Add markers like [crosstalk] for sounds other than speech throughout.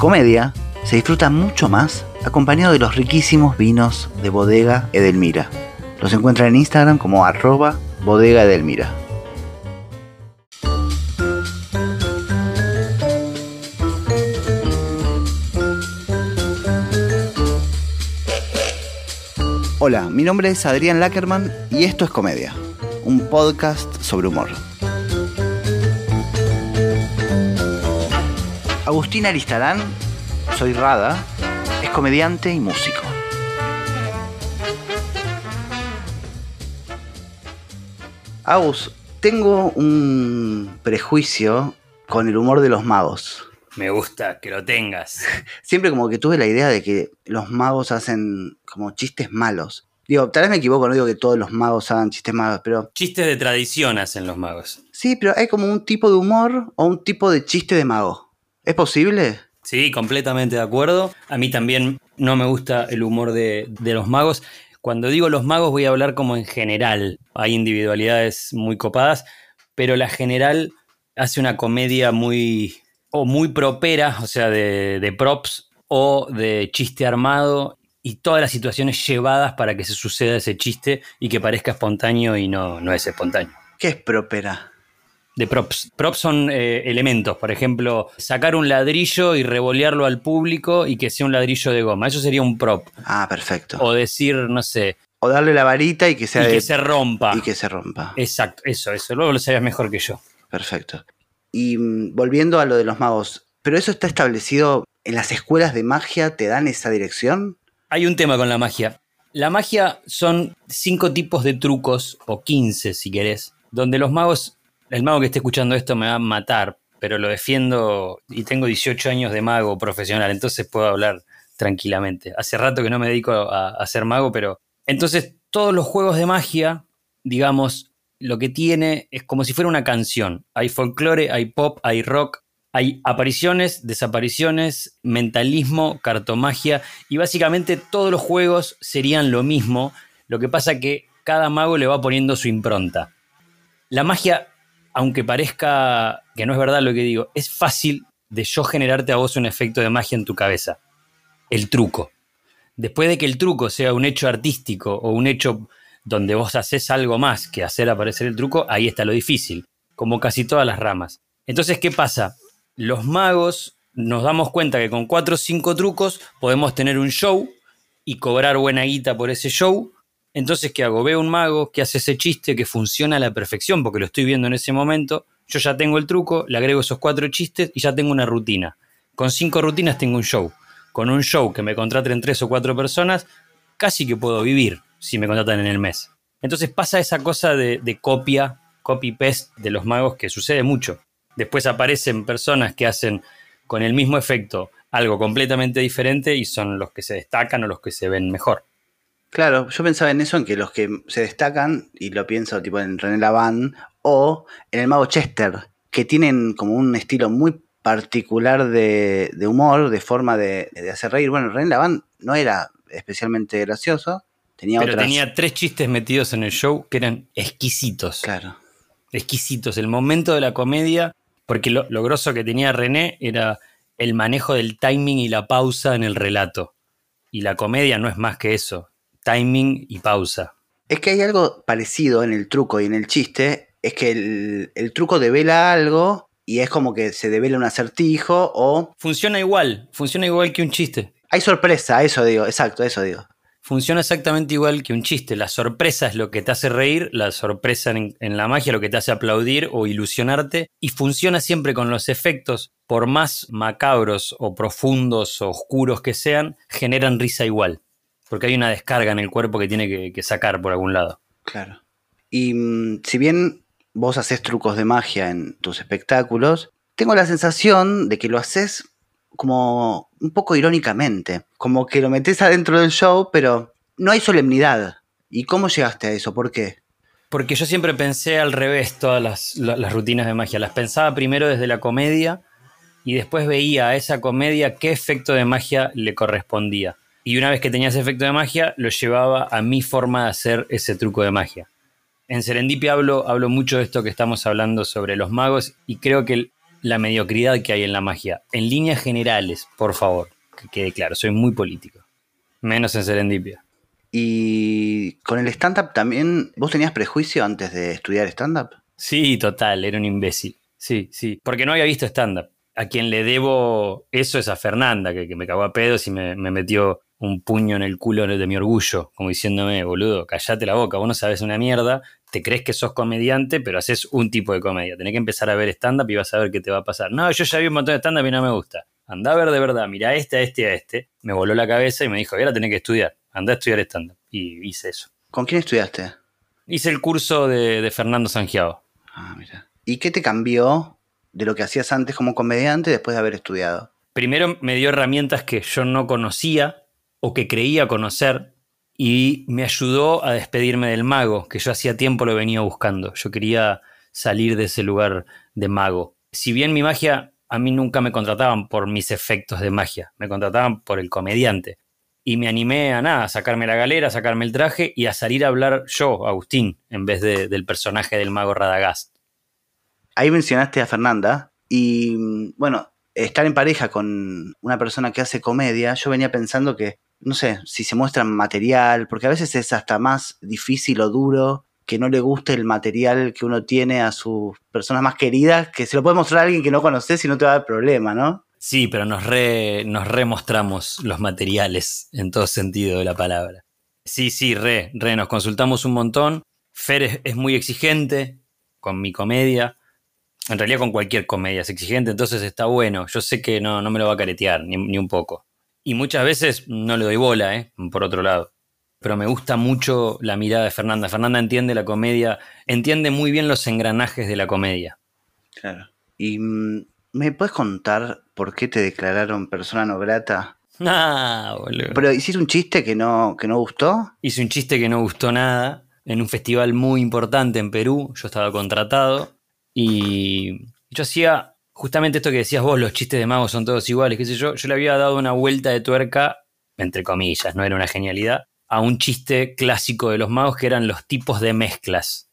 Comedia se disfruta mucho más acompañado de los riquísimos vinos de Bodega Edelmira. Los encuentran en Instagram como arroba Bodega Edelmira. Hola, mi nombre es Adrián Lackerman y esto es Comedia, un podcast sobre humor. Agustín Aristarán, soy Rada, es comediante y músico. Agus, tengo un prejuicio con el humor de los magos. Me gusta que lo tengas. [laughs] Siempre como que tuve la idea de que los magos hacen como chistes malos. Digo, tal vez me equivoco, no digo que todos los magos hagan chistes malos, pero... Chistes de tradición hacen los magos. Sí, pero hay como un tipo de humor o un tipo de chiste de mago. ¿Es posible? Sí, completamente de acuerdo. A mí también no me gusta el humor de, de los magos. Cuando digo los magos voy a hablar como en general. Hay individualidades muy copadas, pero la general hace una comedia muy o muy propera, o sea, de, de props o de chiste armado y todas las situaciones llevadas para que se suceda ese chiste y que parezca espontáneo y no, no es espontáneo. ¿Qué es propera? De props. Props son eh, elementos, por ejemplo, sacar un ladrillo y revolearlo al público y que sea un ladrillo de goma. Eso sería un prop. Ah, perfecto. O decir, no sé, O darle la varita y que sea y de- que se rompa. y que se rompa. Exacto, eso, eso. Luego lo sabías mejor que yo. Perfecto. Y mm, volviendo a lo de los magos, ¿pero eso está establecido en las escuelas de magia? ¿Te dan esa dirección? Hay un tema con la magia. La magia son cinco tipos de trucos, o 15 si querés, donde los magos, el mago que esté escuchando esto me va a matar, pero lo defiendo y tengo 18 años de mago profesional, entonces puedo hablar tranquilamente. Hace rato que no me dedico a, a ser mago, pero... Entonces, todos los juegos de magia, digamos, lo que tiene es como si fuera una canción. Hay folclore, hay pop, hay rock, hay apariciones, desapariciones, mentalismo, cartomagia y básicamente todos los juegos serían lo mismo. Lo que pasa que cada mago le va poniendo su impronta. La magia, aunque parezca que no es verdad lo que digo, es fácil de yo generarte a vos un efecto de magia en tu cabeza. El truco. Después de que el truco sea un hecho artístico o un hecho donde vos haces algo más que hacer aparecer el truco, ahí está lo difícil, como casi todas las ramas. Entonces, ¿qué pasa? Los magos nos damos cuenta que con cuatro o cinco trucos podemos tener un show y cobrar buena guita por ese show. Entonces, ¿qué hago? Veo un mago que hace ese chiste que funciona a la perfección porque lo estoy viendo en ese momento. Yo ya tengo el truco, le agrego esos cuatro chistes y ya tengo una rutina. Con cinco rutinas tengo un show. Con un show que me contraten tres o cuatro personas, casi que puedo vivir si me contratan en el mes. Entonces pasa esa cosa de, copia, copy-paste de los magos que sucede mucho. Después aparecen personas que hacen con el mismo efecto algo completamente diferente y son los que se destacan o los que se ven mejor. Claro, yo pensaba en eso, en que los que se destacan, y lo pienso tipo en René Laván o en el mago Chester, que tienen como un estilo muy particular de, de humor, de forma de, de hacer reír. Bueno, René Laván no era especialmente gracioso, tenía Pero otras... tenía tres chistes metidos en el show que eran exquisitos. Claro. exquisitos. El momento de la comedia, porque lo, lo grosso que tenía René era el manejo del timing y la pausa en el relato. Y la comedia no es más que eso, timing y pausa. Es que hay algo parecido en el truco y en el chiste, es que el, el truco devela algo y es como que se devela un acertijo o Funciona igual, funciona igual que un chiste. hay sorpresa, eso digo, exacto, eso digo. Funciona exactamente igual que un chiste. La sorpresa es lo que te hace reír, la sorpresa en, en la magia lo que te hace aplaudir o ilusionarte. Y funciona siempre con los efectos, por más macabros o profundos o oscuros que sean, generan risa igual. Porque hay una descarga en el cuerpo que tiene que, que sacar por algún lado. Claro. Y mm, si bien vos haces trucos de magia en tus espectáculos, tengo la sensación de que lo haces como un poco irónicamente, como que lo metes adentro del show, pero no hay solemnidad. ¿Y cómo llegaste a eso? ¿Por qué? Porque yo siempre pensé al revés todas las, la- las rutinas de magia. Las pensaba primero desde la comedia y después veía a esa comedia qué efecto de magia le correspondía. Y una vez que tenía ese efecto de magia, lo llevaba a mi forma de hacer ese truco de magia. En Serendipia hablo, hablo mucho de esto que estamos hablando sobre los magos y creo que el- la mediocridad que hay en la magia. En líneas generales, por favor, que quede claro, soy muy político. Menos en Serendipia. Y con el stand-up también, ¿vos tenías prejuicio antes de estudiar stand-up? Sí, total, era un imbécil. Sí, sí, porque no había visto stand-up. A quien le debo eso es a Fernanda, que, me cagó a pedos y me, me, metió un puño en el culo de mi orgullo, como diciéndome, boludo, callate la boca, vos no sabes una mierda, te crees que sos comediante, pero haces un tipo de comedia. Tenés que empezar a ver stand-up y vas a ver qué te va a pasar. No, yo ya vi un montón de stand-up y no me gusta. Anda a ver de verdad, mira este, a este, a este. Me voló la cabeza y me dijo, ahora tenés que estudiar. Anda a estudiar stand-up. Y hice eso. ¿Con quién estudiaste? Hice el curso de, de Fernando Sangiao. Ah, mira. ¿Y qué te cambió de lo que hacías antes como comediante después de haber estudiado? Primero me dio herramientas que yo no conocía o que creía conocer y me ayudó a despedirme del mago, que yo hacía tiempo lo venía buscando. Yo quería salir de ese lugar de mago. Si bien mi magia, a mí nunca me contrataban por mis efectos de magia, me contrataban por el comediante. Y me animé a nada, a sacarme la galera, a sacarme el traje y a salir a hablar yo, Agustín, en vez del personaje del mago Radagast. Ahí mencionaste a Fernanda y bueno, estar en pareja con una persona que hace comedia, yo venía pensando que no sé, si se muestra material, porque a veces es hasta más difícil o duro que no le guste el material que uno tiene a sus personas más queridas, que se lo puede mostrar a alguien que no conoces y no te va a dar problema, ¿no? Sí, pero nos, re, nos remostramos los materiales en todo sentido de la palabra. Sí, sí, re, re, nos consultamos un montón. Fer es, muy exigente con mi comedia. En realidad con cualquier comedia es exigente, entonces está bueno. Yo sé que no, no me lo va a caretear, ni, ni un poco. Y muchas veces no le doy bola, ¿eh? por otro lado. Pero me gusta mucho la mirada de Fernanda. Fernanda entiende la comedia, entiende muy bien los engranajes de la comedia. Claro. ¿Y mm, me puedes contar por qué te declararon persona no grata? [laughs] Ah, boludo. Pero hiciste un chiste que no, que no gustó. Hice un chiste que no gustó nada en un festival muy importante en Perú. Yo estaba contratado y yo hacía justamente esto que decías vos, los chistes de magos son todos iguales, qué sé yo, yo le había dado una vuelta de tuerca, entre comillas, no era una genialidad, a un chiste clásico de los magos que eran los tipos de mezclas.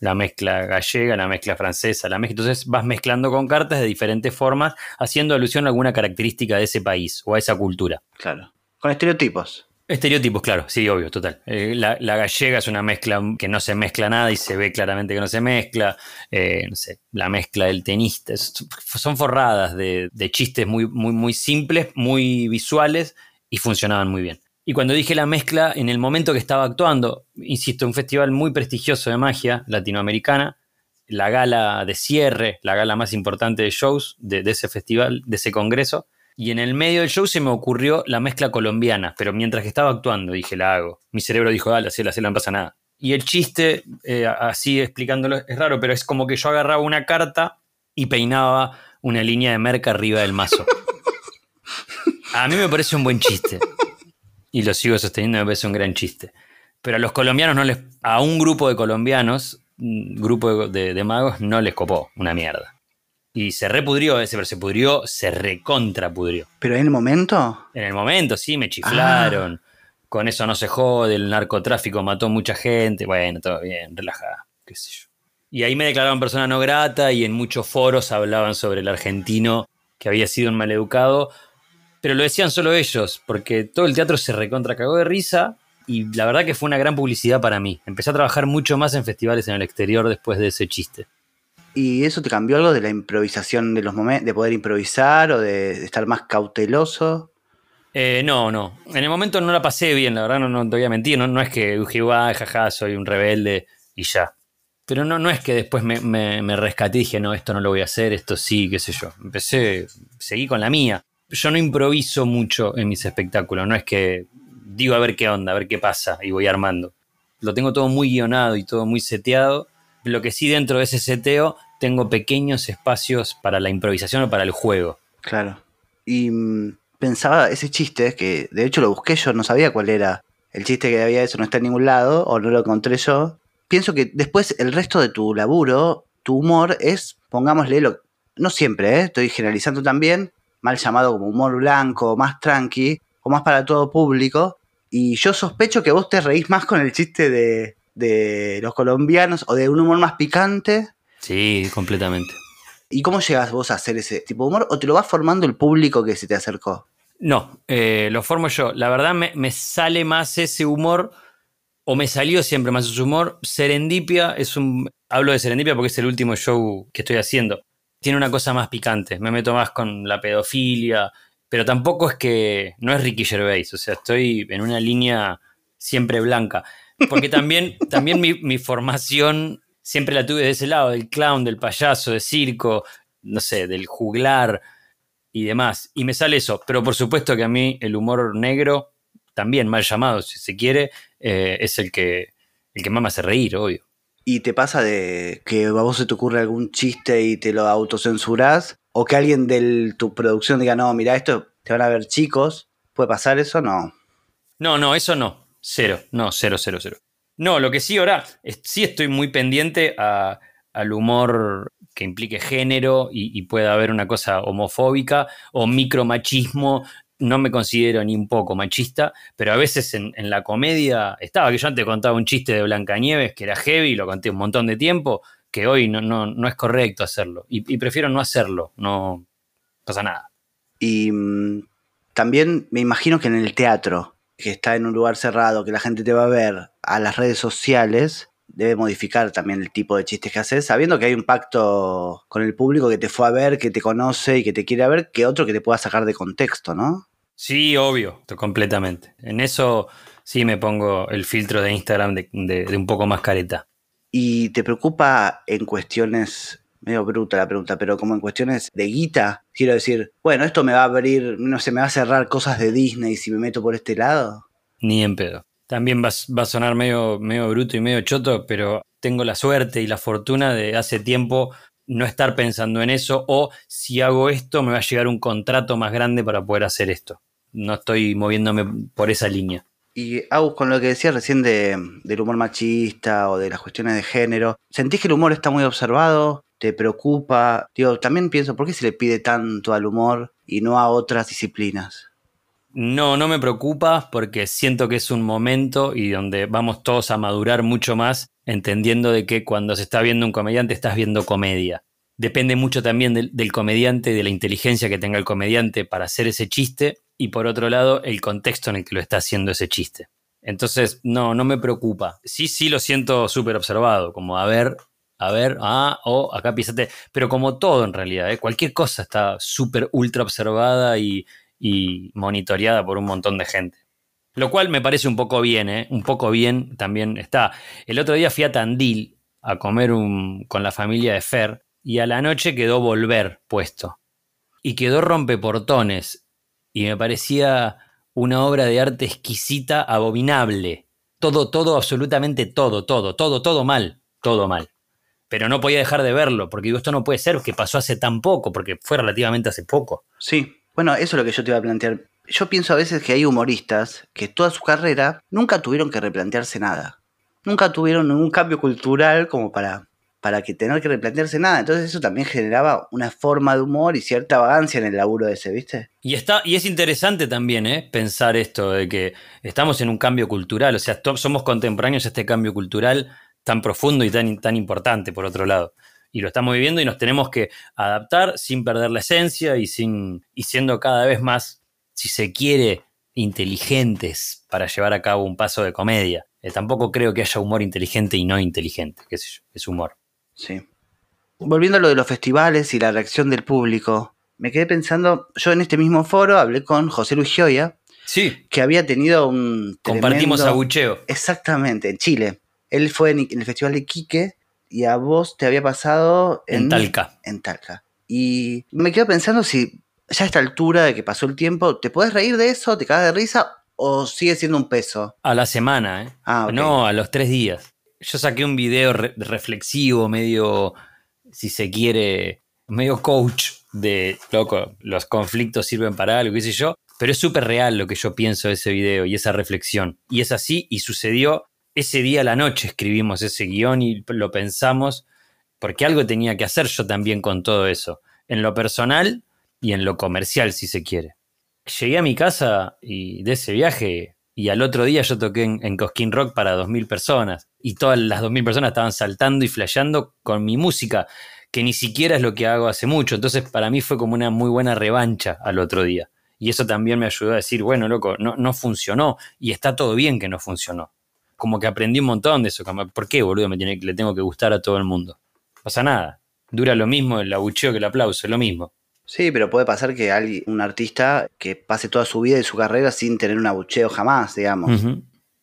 La mezcla gallega, la mezcla francesa, la mezcla. Entonces vas mezclando con cartas de diferentes formas, haciendo alusión a alguna característica de ese país o a esa cultura. Claro. Con estereotipos. Estereotipos, claro, sí, obvio, total. Eh, la, gallega es una mezcla que no se mezcla nada y se ve claramente que no se mezcla. Eh, no sé, la mezcla del tenista. son forradas de, chistes muy, simples, muy visuales y funcionaban muy bien. Y cuando dije la mezcla, en el momento que estaba actuando, insisto, un festival muy prestigioso de magia latinoamericana, la gala de cierre, la gala más importante de shows de ese festival, de ese congreso, y en el medio del show se me ocurrió la mezcla colombiana, pero mientras que estaba actuando dije, la hago. Mi cerebro dijo, dale, así la no pasa nada. Y el chiste, eh, así explicándolo, es raro, pero es como que yo agarraba una carta y peinaba una línea de merca arriba del mazo. [laughs] A mí me parece un buen chiste. Y lo sigo sosteniendo, me parece un gran chiste. Pero a los colombianos no les. A un grupo de colombianos, un grupo de magos, no les copó una mierda. Y se repudrió ese, pero se pudrió, se recontrapudrió. ¿Pero en el momento? En el momento, sí, me chiflaron. Ah. Con eso no se jode, el narcotráfico mató mucha gente. Bueno, todo bien, relajada, qué sé yo. Y ahí me declararon persona no grata y en muchos foros hablaban sobre el argentino que había sido un maleducado. Pero lo decían solo ellos, porque todo el teatro se recontra cagó de risa y la verdad que fue una gran publicidad para mí. Empecé a trabajar mucho más en festivales en el exterior después de ese chiste. ¿Y eso te cambió algo de la improvisación de los momentos, de poder improvisar o de, estar más cauteloso? Eh, no, no. En el momento no la pasé bien, la verdad, no, no te voy a mentir. No, no es que dije, jaja, soy un rebelde y ya. Pero no, no es que después me, me, rescaté y dije, no, esto no lo voy a hacer, esto sí, qué sé yo. Empecé, seguí con la mía. Yo no improviso mucho en mis espectáculos, no es que digo a ver qué onda, a ver qué pasa y voy armando. Lo tengo todo muy guionado y todo muy seteado lo que sí dentro de ese seteo tengo pequeños espacios para la improvisación o para el juego. Claro. Y mm, pensaba ese chiste, que de hecho lo busqué yo, no sabía cuál era. El chiste que había eso no está en ningún lado, o no lo encontré yo. Pienso que después el resto de tu laburo, tu humor es, pongámosle, lo, no siempre, ¿eh? estoy generalizando también, mal llamado como humor blanco, más tranqui, o más para todo público. Y yo sospecho que vos te reís más con el chiste de, de los colombianos o de un humor más picante. Sí, completamente. ¿Y cómo llegas vos a hacer ese tipo de humor? ¿O te lo vas formando el público que se te acercó? No, eh, lo formo yo. La verdad me, me, sale más ese humor, o me salió siempre más ese humor. Serendipia es un... Hablo de Serendipia porque es el último show que estoy haciendo. Tiene una cosa más picante. Me meto más con la pedofilia, pero tampoco es que... No es Ricky Gervais, o sea, estoy en una línea siempre blanca. Porque también, también mi, mi formación siempre la tuve de ese lado, del clown, del payaso, del circo, no sé, del juglar y demás. Y me sale eso. Pero por supuesto que a mí el humor negro, también mal llamado, si se quiere, eh, es el que, el que más me hace reír, obvio. ¿Y te pasa de que a vos se te ocurre algún chiste y te lo autocensurás? ¿O que alguien de tu producción diga, no, mira, esto te van a ver chicos? ¿Puede pasar eso? No. No, no, eso no. Cero. No, cero, cero, cero. No, lo que sí ahora, es, sí estoy muy pendiente al humor que implique género y, pueda haber una cosa homofóbica o micromachismo. No me considero ni un poco machista, pero a veces en, la comedia estaba que yo antes contaba un chiste de Blancanieves que era heavy, lo conté un montón de tiempo, que hoy no, no, no es correcto hacerlo. Y, prefiero no hacerlo, no pasa nada. Y mm, también me imagino que en el teatro, que está en un lugar cerrado, que la gente te va a ver, a las redes sociales, debe modificar también el tipo de chistes que haces, sabiendo que hay un pacto con el público que te fue a ver, que te conoce y que te quiere ver, que otro que te pueda sacar de contexto, ¿no? Sí, obvio, completamente. En eso sí me pongo el filtro de Instagram de, un poco más careta. ¿Y te preocupa en cuestiones medio bruta la pregunta, pero como en cuestiones de guita, quiero decir, bueno, esto me va a abrir, no sé, me va a cerrar cosas de Disney si me meto por este lado. Ni en pedo. También va, a sonar medio, medio bruto y medio choto, pero tengo la suerte y la fortuna de hace tiempo no estar pensando en eso o si hago esto me va a llegar un contrato más grande para poder hacer esto. No estoy moviéndome por esa línea. Y Agus, con lo que decías recién de, del humor machista o de las cuestiones de género, ¿sentís que el humor está muy observado? ¿Te preocupa? Digo, también pienso, ¿por qué se le pide tanto al humor y no a otras disciplinas? No, no me preocupa porque siento que es un momento y donde vamos todos a madurar mucho más, entendiendo de que cuando se está viendo un comediante estás viendo comedia. Depende mucho también del, del comediante, de la inteligencia que tenga el comediante para hacer ese chiste y por otro lado el contexto en el que lo está haciendo ese chiste. Entonces, no, no me preocupa. Sí, sí lo siento súper observado, como a ver, a ver, ah, o acá písate. Pero como todo en realidad, ¿eh? cualquier cosa está súper ultra observada y, y monitoreada por un montón de gente. Lo cual me parece un poco bien, ¿eh? Un poco bien también está. El otro día fui a Tandil a comer un, con la familia de Fer y a la noche quedó Volver puesto. Y quedó Rompeportones. Y me parecía una obra de arte exquisita, abominable. Todo, todo, absolutamente todo, todo, todo, todo mal, todo mal. Pero no podía dejar de verlo, porque digo, esto no puede ser que pasó hace tan poco, porque fue relativamente hace poco. Sí, bueno, eso es lo que yo te iba a plantear. Yo pienso a veces que hay humoristas que toda su carrera nunca tuvieron que replantearse nada. Nunca tuvieron ningún cambio cultural como para, para que tener que replantearse nada. Entonces eso también generaba una forma de humor y cierta vagancia en el laburo ese, ¿viste? Y, está, y es interesante también ¿eh? pensar esto de que estamos en un cambio cultural, o sea, somos contemporáneos a este cambio cultural tan profundo y tan, tan importante, por otro lado y lo estamos viviendo y nos tenemos que adaptar sin perder la esencia y, sin, y siendo cada vez más, si se quiere, inteligentes para llevar a cabo un paso de comedia. Eh, tampoco creo que haya humor inteligente y no inteligente, qué sé yo, es humor. Sí. Volviendo a lo de los festivales y la reacción del público, me quedé pensando, yo en este mismo foro hablé con José Luis Gioia, sí. que había tenido un... Compartimos abucheo. Exactamente, en Chile. Él fue en, el Festival de Quique y a vos te había pasado en, Talca. En Talca. Y me quedo pensando si ya a esta altura de que pasó el tiempo, ¿te puedes reír de eso? ¿Te cagas de risa? ¿O sigue siendo un peso? A la semana, ¿eh? Ah, No, a los tres días. Yo saqué un video reflexivo, medio, si se quiere, medio coach de, loco, los conflictos sirven para algo, qué sé yo. Pero es súper real lo que yo pienso de ese video y esa reflexión. Y es así y sucedió ese día a la noche escribimos ese guion y lo pensamos, porque algo tenía que hacer yo también con todo eso, en lo personal y en lo comercial, si se quiere. Llegué a mi casa y de ese viaje y al otro día yo toqué en, Cosquín Rock para 2.000 personas y todas las 2.000 personas estaban saltando y flasheando con mi música, que ni siquiera es lo que hago hace mucho. Entonces, para mí fue como una muy buena revancha al otro día. Y eso también me ayudó a decir, bueno, loco, no, no funcionó y está todo bien que no funcionó. Como que aprendí un montón de eso. ¿Por qué, boludo, me tiene, le tengo que gustar a todo el mundo? No pasa nada. Dura lo mismo el abucheo que el aplauso, es lo mismo. Sí, pero puede pasar que alguien, un artista que pase toda su vida y su carrera sin tener un abucheo jamás, digamos.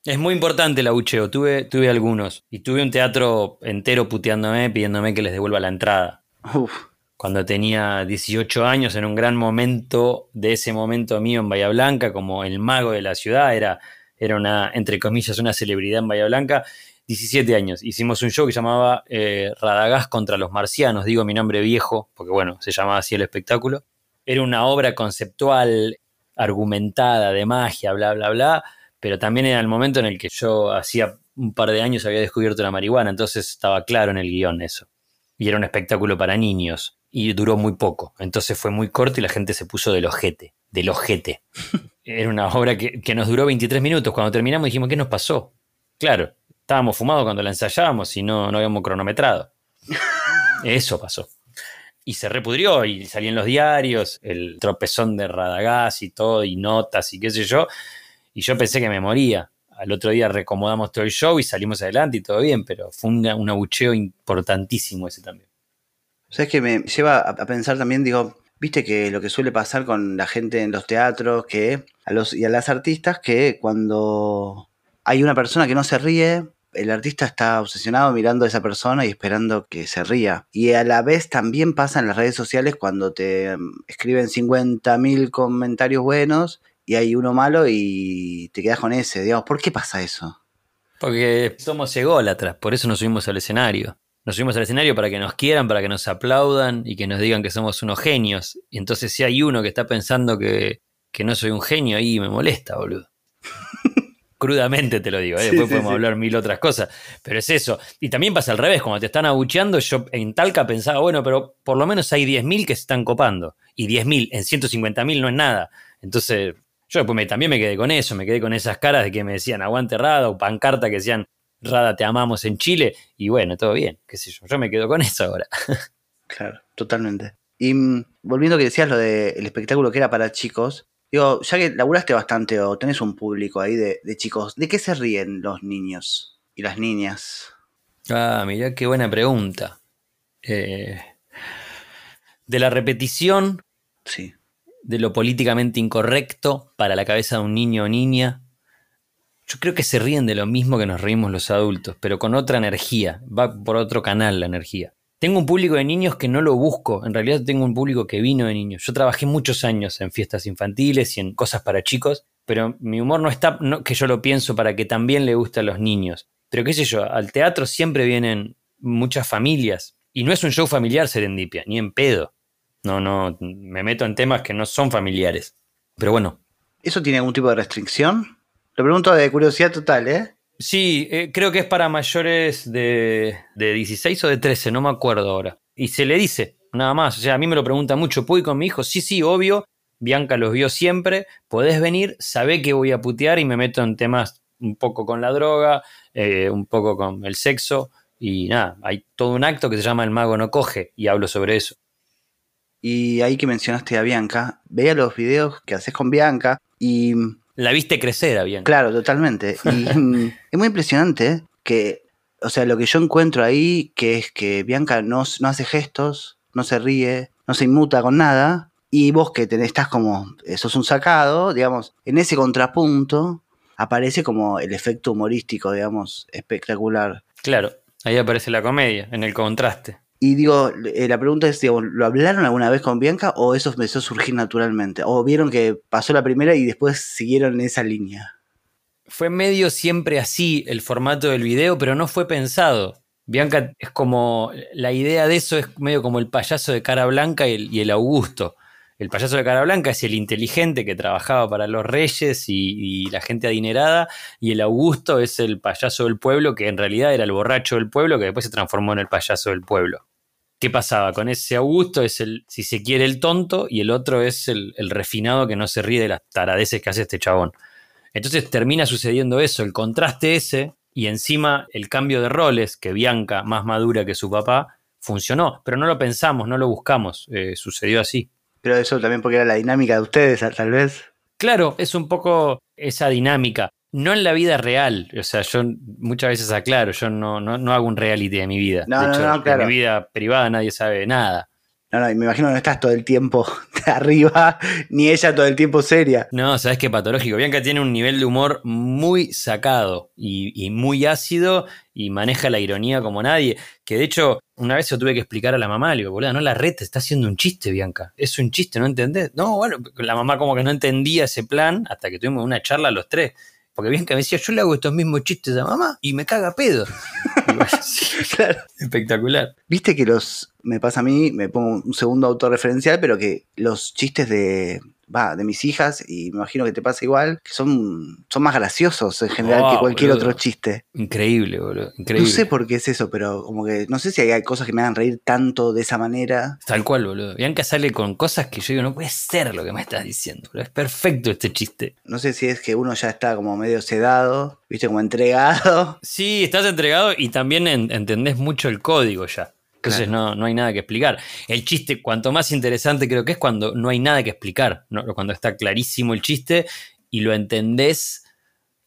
Es muy importante el abucheo. Tuve, tuve algunos. Y tuve un teatro entero puteándome, pidiéndome que les devuelva la entrada. Uf cuando tenía 18 años, en un gran momento de ese momento mío en Bahía Blanca, como el mago de la ciudad, era, era una, entre comillas, una celebridad en Bahía Blanca. 17 años. Hicimos un show que llamaba eh, Radagás contra los marcianos, digo mi nombre viejo, porque bueno, se llamaba así el espectáculo. Era una obra conceptual, argumentada, de magia, bla, bla, bla, pero también era el momento en el que yo hacía un par de años había descubierto la marihuana, entonces estaba claro en el guion eso. Y era un espectáculo para niños y duró muy poco. Entonces fue muy corto y la gente se puso del ojete, del ojete. [laughs] Era una obra que, nos duró 23 minutos. Cuando terminamos dijimos, ¿qué nos pasó? Claro, estábamos fumados cuando la ensayábamos y no, no habíamos cronometrado. [laughs] Eso pasó. Y se repudrió y salí en los diarios, el tropezón de Radagás y todo, y notas y qué sé yo. Y yo pensé que me moría. Al otro día recomodamos todo el show y salimos adelante y todo bien, pero fue un abucheo importantísimo ese también. ¿Sabes que me lleva a pensar también, digo, viste que lo que suele pasar con la gente en los teatros, que a los y a las artistas, que cuando hay una persona que no se ríe, el artista está obsesionado mirando a esa persona y esperando que se ría. Y a la vez también pasa en las redes sociales cuando te mm, escriben 50.000 comentarios buenos y hay uno malo y te quedas con ese. Digamos, ¿por qué pasa eso? Porque somos ególatras, por eso nos subimos al escenario nos subimos al escenario para que nos quieran, para que nos aplaudan y que nos digan que somos unos genios. Y entonces si hay uno que está pensando que, no soy un genio, ahí me molesta, boludo. [laughs] Crudamente te lo digo, ¿eh? después podemos hablar mil otras cosas, pero es eso. Y también pasa al revés, cuando te están abucheando, yo en Talca pensaba, bueno, pero por lo menos hay 10.000 que se están copando. Y 10.000 en 150.000 no es nada. Entonces, yo después también me quedé con eso, me quedé con esas caras de que me decían aguante errado o pancarta que decían Rada, te amamos en Chile, y bueno, todo bien, qué sé yo, yo me quedo con eso ahora. [laughs] claro, totalmente. Y mm, volviendo a que decías lo del espectáculo que era para chicos, digo, ya que laburaste bastante o tenés un público ahí de, chicos, ¿de qué se ríen los niños y las niñas? Ah, mira qué buena pregunta. Eh, de la repetición. Sí. De lo políticamente incorrecto para la cabeza de un niño o niña yo creo que se ríen de lo mismo que nos reímos los adultos, pero con otra energía, va por otro canal la energía. Tengo un público de niños que no lo busco, en realidad tengo un público que vino de niños. Yo trabajé muchos años en fiestas infantiles y en cosas para chicos, pero mi humor no está que yo lo pienso para que también le guste a los niños. Pero qué sé yo, al teatro siempre vienen muchas familias y no es un show familiar Serendipia, ni en pedo. No, no, me meto en temas que no son familiares. Pero bueno. ¿Eso tiene algún tipo de restricción? Lo pregunto de curiosidad total, ¿eh? Sí, eh, creo que es para mayores de, de 16 o de 13, no me acuerdo ahora. Y se le dice, nada más. O sea, a mí me lo pregunta mucho, ¿puedo ir con mi hijo? Sí, sí, obvio. Bianca los vio siempre. Podés venir, sabe que voy a putear y me meto en temas un poco con la droga, eh, un poco con el sexo. Y nada, hay todo un acto que se llama El Mago no coge y hablo sobre eso. Y ahí que mencionaste a Bianca, veía los videos que haces con Bianca y la viste crecer bien. Claro, totalmente. Y [laughs] mm, es muy impresionante que, o sea, lo que yo encuentro ahí, que es que Bianca no, no hace gestos, no se ríe, no se inmuta con nada, y vos que tenés, estás como, sos un sacado, digamos, en ese contrapunto aparece como el efecto humorístico, digamos, espectacular. Claro, ahí aparece la comedia, en el contraste. Y digo, eh, la pregunta es, ¿lo hablaron alguna vez con Bianca o eso empezó a surgir naturalmente? ¿O vieron que pasó la primera y después siguieron esa línea? Fue medio siempre así el formato del video, pero no fue pensado. Bianca es como, la idea de eso es medio como el payaso de cara blanca y el, Augusto. El payaso de cara blanca es el inteligente que trabajaba para los reyes y, la gente adinerada, y el Augusto es el payaso del pueblo, que en realidad era el borracho del pueblo, que después se transformó en el payaso del pueblo. ¿Qué pasaba? Con ese Augusto es el, si se quiere, el tonto y el otro es el, refinado que no se ríe de las taradeces que hace este chabón. Entonces termina sucediendo eso, el contraste ese y encima el cambio de roles, que Bianca, más madura que su papá, funcionó, pero no lo pensamos, no lo buscamos, eh, sucedió así. Pero eso también porque era la dinámica de ustedes, tal vez. Claro, es un poco esa dinámica. No en la vida real, o sea, yo muchas veces aclaro, yo no, no, hago un reality de mi vida. No, de hecho, no, claro. mi vida privada nadie sabe nada. No, no, me imagino que no estás todo el tiempo de [laughs] arriba, ni ella todo el tiempo seria. No, sabes qué patológico. Bianca tiene un nivel de humor muy sacado y, muy ácido y maneja la ironía como nadie. Que de hecho, una vez se tuve que explicar a la mamá, le digo, boludo, no la rete, está haciendo un chiste, Bianca. Es un chiste, ¿no entendés? No, bueno, la mamá como que no entendía ese plan hasta que tuvimos una charla los tres. Porque Bianca me decía, yo le hago estos mismos chistes a mamá y me caga pedo. [laughs] [laughs] claro. Espectacular. Viste que los, me pasa a mí, me pongo un segundo autorreferencial, pero que los chistes de, va, de mis hijas, y me imagino que te pasa igual, que son, son más graciosos en general que cualquier otro chiste. Increíble, boludo. Increíble. No sé por qué es eso, pero como que no sé si hay cosas que me hagan reír tanto de esa manera. Tal cual, boludo. Bianca sale con cosas que yo digo, no puede ser lo que me estás diciendo, Es perfecto este chiste. No sé si es que uno ya está como medio sedado, viste, como entregado. Sí, estás entregado y también entendés mucho el código ya. Entonces no, no, hay nada que explicar. El chiste, cuanto más interesante creo que es cuando no hay nada que explicar, cuando está clarísimo el chiste y lo entendés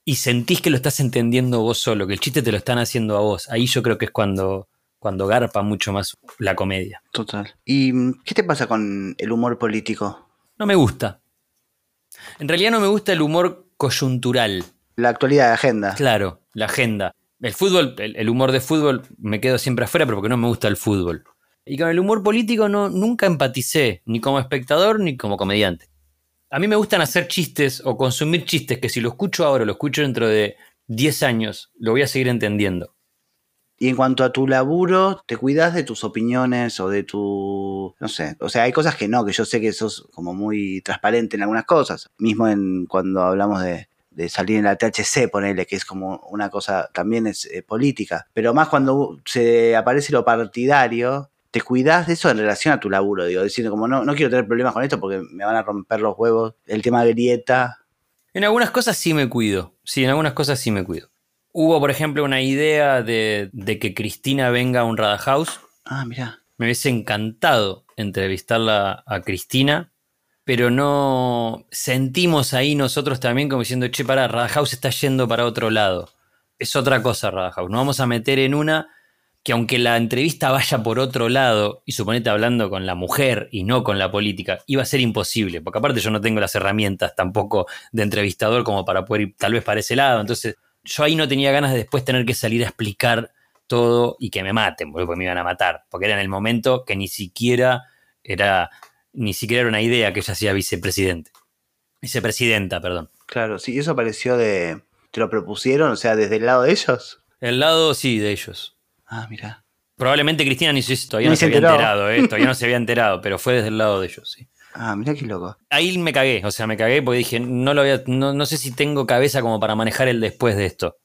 y sentís que lo estás entendiendo vos solo, que el chiste te lo están haciendo a vos. Ahí yo creo que es cuando, cuando garpa mucho más la comedia. Total. ¿Y mm, qué te pasa con el humor político? No me gusta. En realidad no me gusta el humor coyuntural. La actualidad de agenda. Claro, la agenda. El fútbol, el, humor de fútbol, me quedo siempre afuera, pero porque no me gusta el fútbol. Y con el humor político no, nunca empaticé, ni como espectador ni como comediante. A mí me gustan hacer chistes o consumir chistes que si lo escucho ahora lo escucho dentro de 10 años, lo voy a seguir entendiendo. Y en cuanto a tu laburo, ¿te cuidas de tus opiniones o de tu... no sé, o sea, hay cosas que no, que yo sé que sos como muy transparente en algunas cosas. Mismo en cuando hablamos de, de salir en la THC, ponele, que es como una cosa, también es eh, política, pero más cuando se aparece lo partidario, te cuidas de eso en relación a tu laburo, digo, diciendo como no, no quiero tener problemas con esto porque me van a romper los huevos, el tema de grieta. En algunas cosas sí me cuido, sí, en algunas cosas sí me cuido. Hubo, por ejemplo, una idea de, de que Cristina venga a un Rada House. Ah, mira. Me hubiese encantado entrevistarla a Cristina pero no sentimos ahí nosotros también como diciendo, che, para, Radahouse está yendo para otro lado. Es otra cosa Radahouse. Nos vamos a meter en una que aunque la entrevista vaya por otro lado, y suponete hablando con la mujer y no con la política, iba a ser imposible, porque aparte yo no tengo las herramientas tampoco de entrevistador como para poder ir tal vez para ese lado. Entonces, yo ahí no tenía ganas de después tener que salir a explicar todo y que me maten, porque me iban a matar, porque era en el momento que ni siquiera era ni siquiera era una idea que ella sea vicepresidente. Vicepresidenta, perdón. Claro, sí, eso apareció de. ¿Te lo propusieron? O sea, desde el lado de ellos. El lado, sí, de ellos. Ah, mira. Probablemente Cristina ni todavía no se, había enterado, ¿eh? todavía no se había [laughs] enterado, pero fue desde el lado de ellos, sí. Ah, mira qué loco. Ahí me cagué, o sea, me cagué porque dije, no lo voy no, no sé si tengo cabeza como para manejar el después de esto.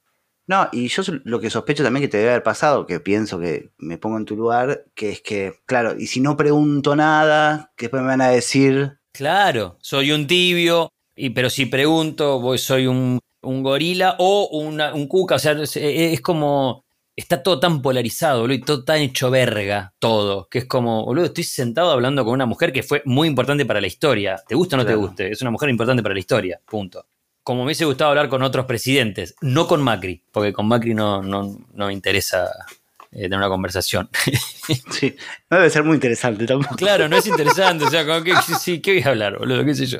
No, y yo lo que sospecho también que te debe haber pasado, que pienso que me pongo en tu lugar, que es que, claro, y si no pregunto nada, que después me van a decir... Claro, soy un tibio, y, pero si pregunto, voy, soy un, gorila o un cuca, o sea, es, como... Está todo tan polarizado, boludo, y todo tan hecho verga, todo, que es como, boludo, estoy sentado hablando con una mujer que fue muy importante para la historia. ¿Te gusta o no te guste? Es una mujer importante para la historia, punto como me hubiese gustado hablar con otros presidentes, no con Macri, porque con Macri no, no, me interesa eh, tener una conversación. [laughs] sí, no debe ser muy interesante tampoco. Claro, no es [laughs] interesante, o sea, que, sí, ¿qué voy a hablar, boludo? ¿Qué sé yo?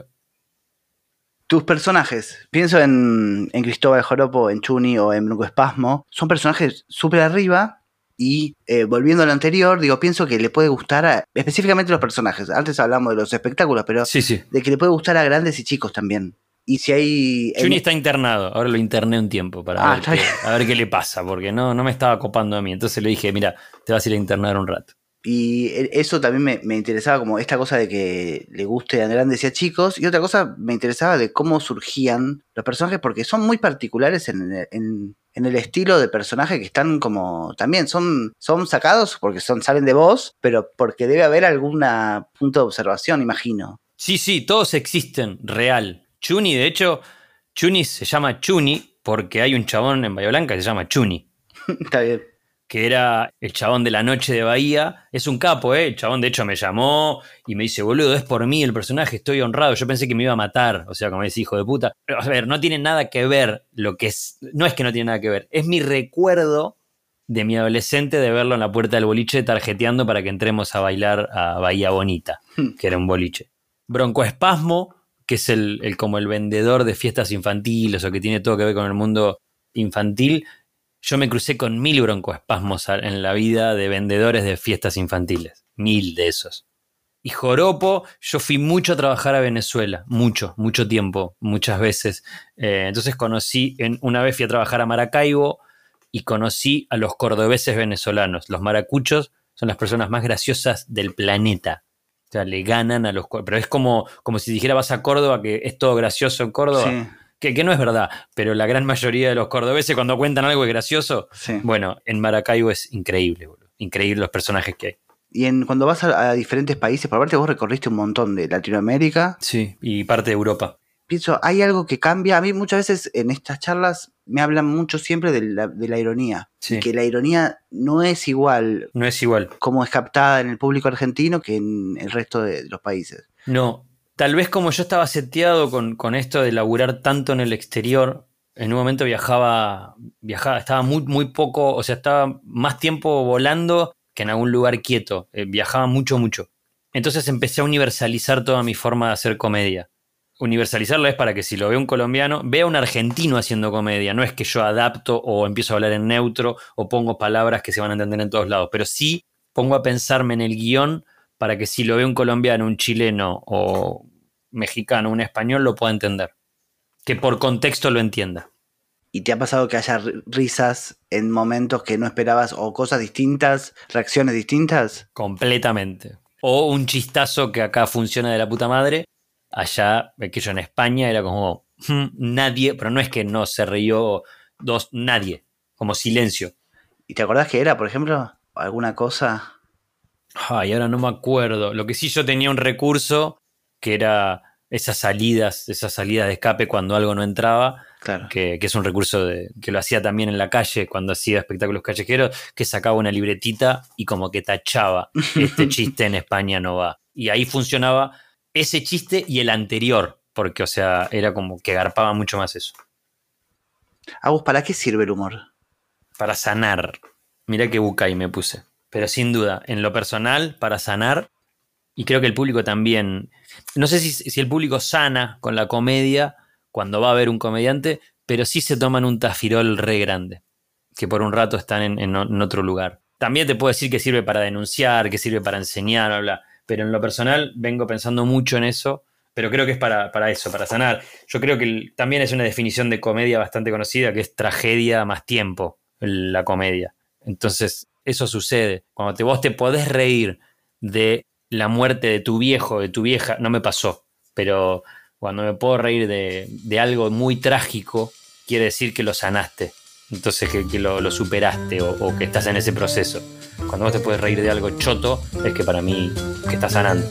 Tus personajes, pienso en, en Cristóbal Joropo, en Chuni o en Bruno Espasmo, son personajes súper arriba y eh, volviendo a lo anterior, digo, pienso que le puede gustar a, específicamente los personajes. Antes hablamos de los espectáculos, pero sí, sí. de que le puede gustar a grandes y chicos también. Y si hay. Juni está internado, ahora lo interné un tiempo para ah, ver, qué, a ver qué le pasa, porque no, no me estaba copando a mí. Entonces le dije, mira, te vas a ir a internar un rato. Y e, eso también me, interesaba, como esta cosa de que le guste a grandes y a chicos. Y otra cosa me interesaba de cómo surgían los personajes, porque son muy particulares en, el estilo de personaje que están como. También son, son sacados porque son, salen de voz, pero porque debe haber algún punto de observación, imagino. Sí, sí, todos existen, real. Chuni, de hecho, Chuni se llama Chuni porque hay un chabón en Bahía Blanca que se llama Chuni. [laughs] Está bien. que era el chabón de la noche de Bahía. Es un capo, ¿eh? El chabón de hecho me llamó y me dice, boludo, es por mí el personaje, estoy honrado. Yo pensé que me iba a matar, o sea, como ese hijo de puta. Pero, a ver, no tiene nada que ver lo que es, no es que no tiene nada que ver, es mi recuerdo de mi adolescente de verlo en la puerta del boliche tarjeteando para que entremos a bailar a Bahía Bonita, que era un boliche. Broncoespasmo, que es el, como el vendedor de fiestas infantiles o que tiene todo que ver con el mundo infantil, yo me crucé con mil broncoespasmos en la vida de vendedores de fiestas infantiles. Mil de esos. Y Joropo, yo fui mucho a trabajar a Venezuela, mucho, mucho tiempo, muchas veces. Eh, entonces conocí, en, una vez fui a trabajar a Maracaibo y conocí a los cordobeses venezolanos. Los maracuchos son las personas más graciosas del planeta. O sea, le ganan a los... Pero es como, como si dijera vas a Córdoba, que es todo gracioso en Córdoba. Que, que, no es verdad, pero la gran mayoría de los cordobeses cuando cuentan algo es gracioso. Bueno, en Maracaibo es increíble, boludo. Increíble los personajes que hay. Y en, cuando vas a, diferentes países, por parte vos recorriste un montón de Latinoamérica. Sí, y parte de Europa. Pienso, hay algo que cambia. A mí muchas veces en estas charlas me hablan mucho siempre de la, de la ironía. Sí. Que la ironía no es igual. No es igual. Como es captada en el público argentino que en el resto de los países. No, tal vez como yo estaba seteado con, esto de laburar tanto en el exterior, en un momento viajaba, viajaba, estaba muy, muy poco, o sea, estaba más tiempo volando que en algún lugar quieto, eh, viajaba mucho, mucho. Entonces empecé a universalizar toda mi forma de hacer comedia. Universalizarlo es para que si lo ve un colombiano, vea un argentino haciendo comedia. No es que yo adapto o empiezo a hablar en neutro o pongo palabras que se van a entender en todos lados, pero sí pongo a pensarme en el guion para que si lo ve un colombiano, un chileno o mexicano, un español, lo pueda entender. Que por contexto lo entienda. ¿Y te ha pasado que haya risas en momentos que no esperabas o cosas distintas, reacciones distintas? Completamente. O un chistazo que acá funciona de la puta madre. Allá, que yo en España era como hmm, nadie, pero no es que no se rió dos, nadie, como silencio. ¿Y te acordás que era, por ejemplo, alguna cosa Ay, ahora no me acuerdo. Lo que sí yo tenía un recurso que era esas salidas, esas salidas de escape cuando algo no entraba. Claro. Que, es un recurso de, que lo hacía también en la calle cuando hacía espectáculos callejeros, que sacaba una libretita y como que tachaba, [laughs] este chiste en España no va. Y ahí funcionaba ese chiste y el anterior, porque o sea, era como que garpaba mucho más eso. Agus, ¿para qué sirve el humor? Para sanar. Mirá qué buca y me puse pero sin duda, en lo personal, para sanar, y creo que el público también, no sé si, el público sana con la comedia cuando va a ver un comediante, pero sí se toman un tafirol re grande, que por un rato están en, otro lugar. También te puedo decir que sirve para denunciar, que sirve para enseñar, habla, pero en lo personal vengo pensando mucho en eso, pero creo que es para, para eso, para sanar. Yo creo que también es una definición de comedia bastante conocida, que es tragedia más tiempo, la comedia. Entonces, eso sucede. Cuando te, vos te podés reír de la muerte de tu viejo, de tu vieja, no me pasó, pero cuando me puedo reír de, algo muy trágico, quiere decir que lo sanaste. Entonces que, lo, superaste o, que estás en ese proceso. Cuando vos te puedes reír de algo choto, es que para mí que estás sanando.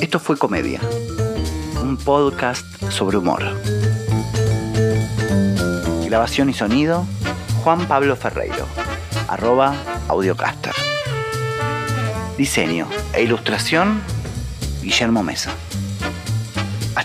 Esto fue Comedia, un podcast sobre humor. Grabación y sonido, Juan Pablo Ferreiro, arroba audiocaster. Diseño e ilustración, Guillermo Mesa.